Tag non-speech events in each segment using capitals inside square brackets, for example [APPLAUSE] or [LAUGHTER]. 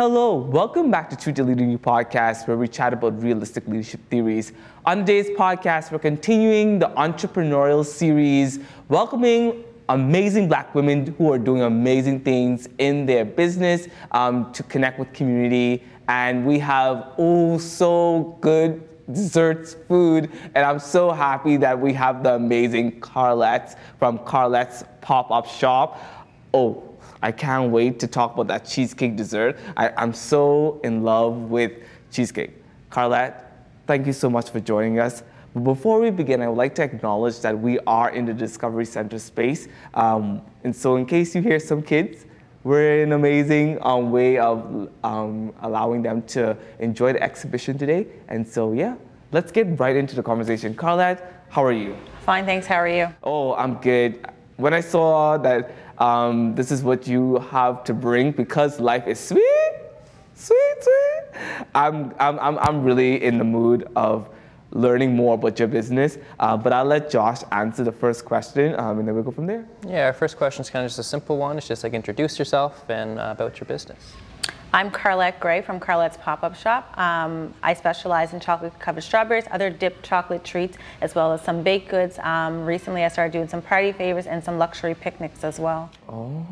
Hello, welcome back to True to Leading You podcast, where we chat about realistic leadership theories. On today's podcast, we're continuing the entrepreneurial series, welcoming amazing black women who are doing amazing things in their business um, to connect with community. And we have oh so good desserts, food, and I'm so happy that we have the amazing Carlette's from Carlette's pop-up shop. Oh, I can't wait to talk about that cheesecake dessert. I, am so in love with cheesecake. Carlette, thank you so much for joining us. But before we begin, I would like to acknowledge that we are in the Discovery Center space. Um, and so, in case you hear some kids, we're in an amazing um, way of um, allowing them to enjoy the exhibition today. And so, yeah, let's get right into the conversation. Carlette, how are you? Fine, thanks. How are you? Oh, I'm good. When I saw that um, this is what you have to bring because life is sweet, sweet, sweet. I'm, I'm, I'm, really in the mood of learning more about your business. Uh, but I'll let Josh answer the first question, um, and then we'll go from there. Yeah, our first question is kind of just a simple one. It's just like introduce yourself and uh, about your business. I'm Carlette Gray from Carlette's Pop-Up Shop. Um, I specialize in chocolate covered strawberries, other dipped chocolate treats, as well as some baked goods. Um, recently, I started doing some party favors and some luxury picnics as well. Oh,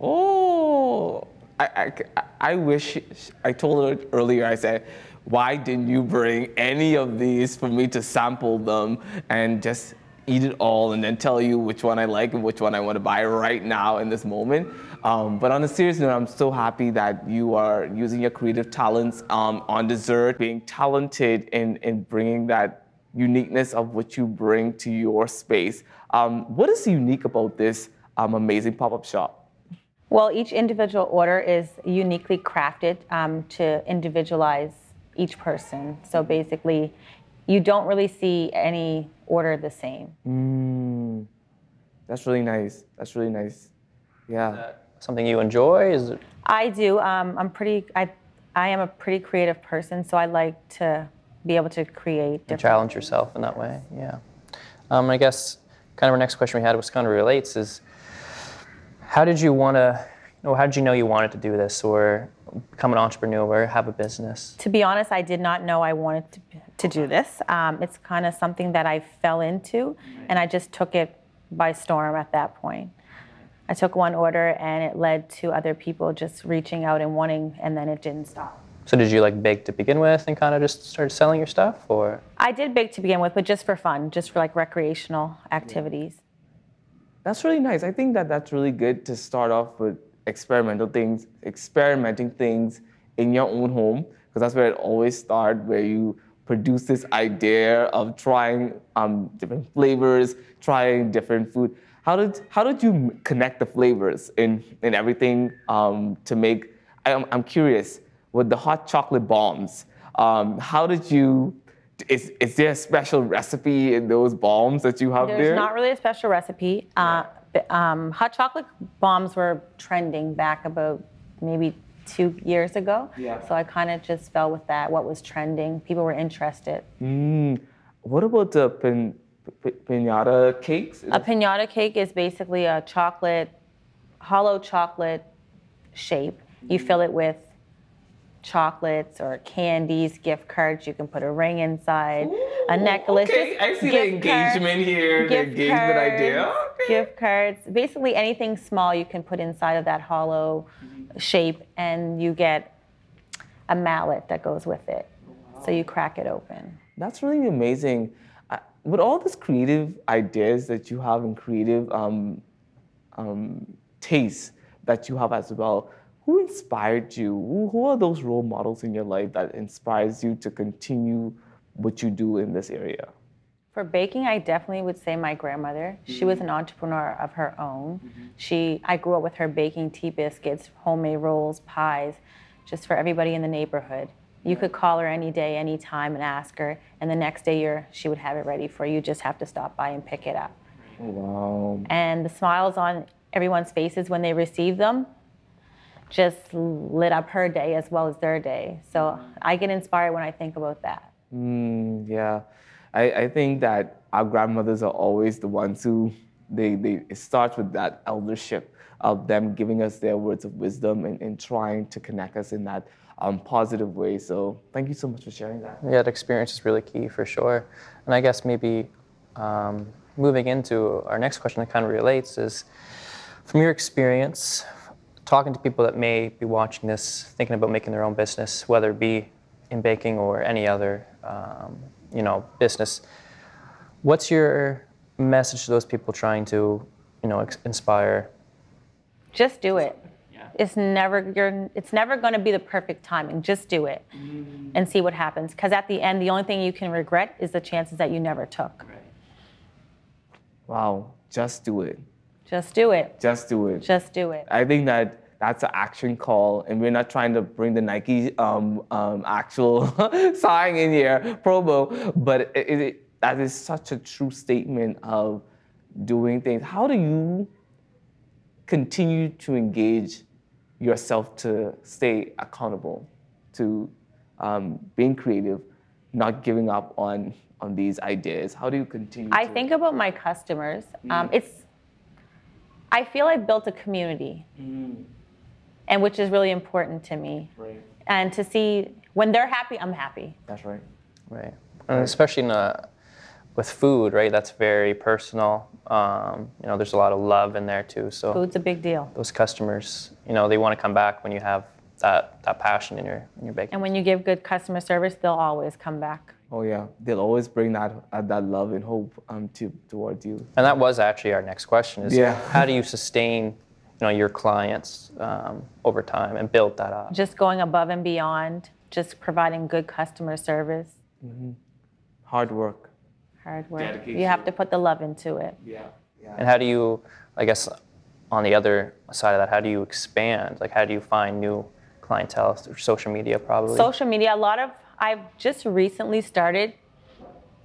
oh! I, I, I wish I told her earlier. I said, why didn't you bring any of these for me to sample them and just eat it all and then tell you which one I like and which one I want to buy right now in this moment. Um, but on a serious note, I'm so happy that you are using your creative talents um, on dessert, being talented in, in bringing that uniqueness of what you bring to your space. Um, what is unique about this um, amazing pop-up shop? Well, each individual order is uniquely crafted um, to individualize each person. So basically, you don't really see any order the same. Mm, that's really nice. That's really nice. Yeah. something you enjoy? Is it? I do. Um, I'm pretty. I, I am a pretty creative person, so I like to be able to create. And challenge things. yourself in that way. Yeah. Um, I guess kind of our next question we had, which kind of relates, is how did you want to? You know, how did you know you wanted to do this, or become an entrepreneur, or have a business? To be honest, I did not know I wanted to to do this. Um, it's kind of something that I fell into, and I just took it by storm at that point. I took one order, and it led to other people just reaching out and wanting, and then it didn't stop. So did you like bake to begin with, and kind of just started selling your stuff, or? I did bake to begin with, but just for fun, just for like recreational activities. That's really nice. I think that that's really good to start off with experimental things, experimenting things in your own home, because that's where it always starts, where you produce this idea of trying um, different flavors, trying different food. How did how did you connect the flavors in in everything um, to make? I'm, I'm curious with the hot chocolate bombs. Um, how did you? Is, is there a special recipe in those bombs that you have There's there? There's not really a special recipe. Uh, um, hot chocolate bombs were trending back about maybe two years ago. Yeah. So I kind of just fell with that. What was trending? People were interested. Mm. What about the pin, pinata cakes? A pinata cake is basically a chocolate, hollow chocolate shape. You fill it with chocolates or candies, gift cards. You can put a ring inside, Ooh, a necklace. Okay, I see the engagement cards, here, the engagement cards, idea. Gift cards. Basically, anything small you can put inside of that hollow mm-hmm. shape, and you get a mallet that goes with it. Wow. So you crack it open. That's really amazing. With all these creative ideas that you have and creative um, um, tastes that you have as well, who inspired you? Who are those role models in your life that inspires you to continue what you do in this area? For baking, I definitely would say my grandmother. Mm-hmm. She was an entrepreneur of her own. Mm-hmm. She, I grew up with her baking tea biscuits, homemade rolls, pies, just for everybody in the neighborhood. You could call her any day, any time, and ask her, and the next day you're, she would have it ready for you. You just have to stop by and pick it up. Wow. And the smiles on everyone's faces when they receive them just lit up her day as well as their day. So I get inspired when I think about that. Mm, yeah, I, I think that our grandmothers are always the ones who they, they it starts with that eldership of them giving us their words of wisdom and, and trying to connect us in that um, positive way. So thank you so much for sharing that. Yeah, the experience is really key for sure. And I guess maybe um, moving into our next question that kind of relates is from your experience, talking to people that may be watching this, thinking about making their own business, whether it be in baking or any other, um, you know, business. What's your message to those people trying to, you know, ex- inspire? Just do it. It's never you're it's never going to be the perfect timing. Just do it mm. and see what happens. Because at the end, the only thing you can regret is the chances that you never took. Right. Wow, just do it. Just do it. Just do it. Just do it. I think that that's an action call, and we're not trying to bring the Nike um, um, actual [LAUGHS] sign in here, promo, but it, it, that is such a true statement of doing things. How do you continue to engage yourself to stay accountable to um, being creative, not giving up on on these ideas? How do you continue? I to, think about my customers. Um, it's I feel I built a community, and which is really important to me. Right. And to see when they're happy, I'm happy. That's right. Right. And especially in a, with food, right? That's very personal. Um, you know, there's a lot of love in there too. So Food's a big deal. those customers, you know, they want to come back when you have that, that passion in your in your baking. And when you give good customer service, they'll always come back. Oh yeah, they'll always bring that uh, that love and hope um, to towards you. And that was actually our next question: is Yeah. how do you sustain, you know, your clients um, over time and build that up? Just going above and beyond, just providing good customer service, Hard work. hard work. Dedication. You have to put the love into it. Yeah. Yeah. And how do you, I guess, on the other side of that, how do you expand? Like, how do you find new clientele through social media, probably? Social media, a lot of, I've just recently started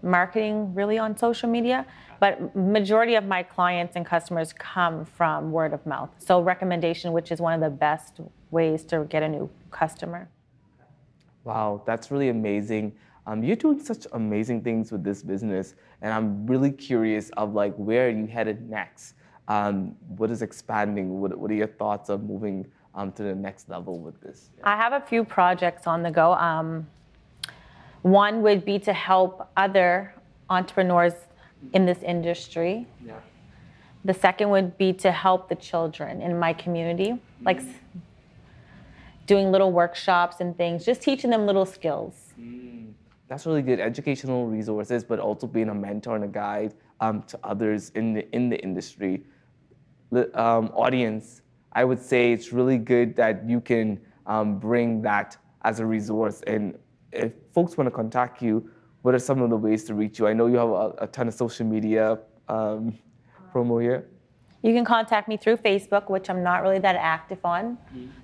marketing really on social media, but majority of my clients and customers come from word of mouth. So recommendation, which is one of the best ways to get a new customer. Wow, that's really amazing. Um, you're doing such amazing things with this business, and I'm really curious of like where are you headed next? Um, what is expanding? What, what are your thoughts of moving um, to the next level with this? I have a few projects on the go. Um, one would be to help other entrepreneurs in this industry. Yeah. The second would be to help the children in my community, like doing little workshops and things, just teaching them little skills. That's really good. Educational resources, but also being a mentor and a guide um, to others in the in the industry. The um, audience, I would say it's really good that you can um, bring that as a resource. And if folks want to contact you, what are some of the ways to reach you? I know you have a, a ton of social media um, promo here. You can contact me through Facebook, which I'm not really that active on.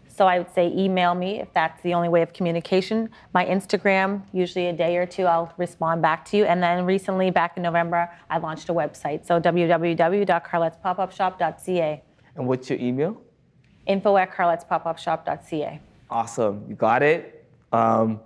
So I would say email me if that's the only way of communication. My Instagram, usually a day or two, I'll respond back to you. And then recently, back in November, I launched a website. So www.carlettespopupshop.ca. And what's your email? Info at carlettespopupshop.ca. Awesome. You got it. Um,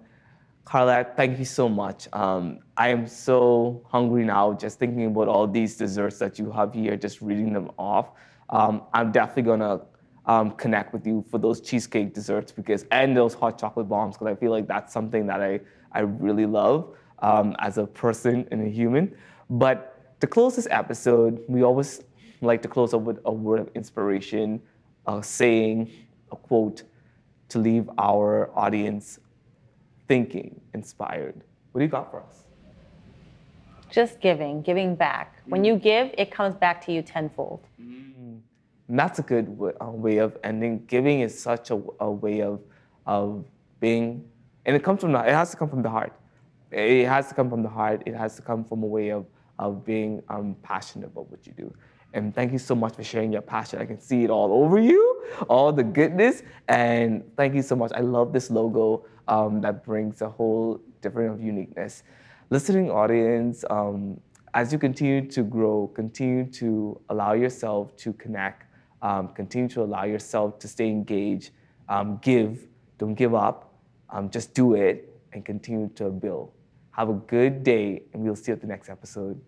Carla, thank you so much. Um, I am so hungry now just thinking about all these desserts that you have here, just reading them off. Um, I'm definitely gonna um, connect with you for those cheesecake desserts because and those hot chocolate bombs because I feel like that's something that I, I really love um, as a person and a human. But to close this episode, we always like to close up with a word of inspiration, a saying, a quote to leave our audience thinking, inspired. What do you got for us? Just giving, giving back. When you give, it comes back to you tenfold. And that's a good w- uh, way of ending. Giving is such a, a way of, of being, and it comes from the, it has to come from the heart. It has to come from the heart. It has to come from a way of, of being um, passionate about what you do. And thank you so much for sharing your passion. I can see it all over you, all the goodness. And thank you so much. I love this logo um, that brings a whole different of uniqueness. Listening audience, um, as you continue to grow, continue to allow yourself to connect, um, continue to allow yourself to stay engaged, um, give, don't give up, um, just do it and continue to build. Have a good day, and we'll see you at the next episode.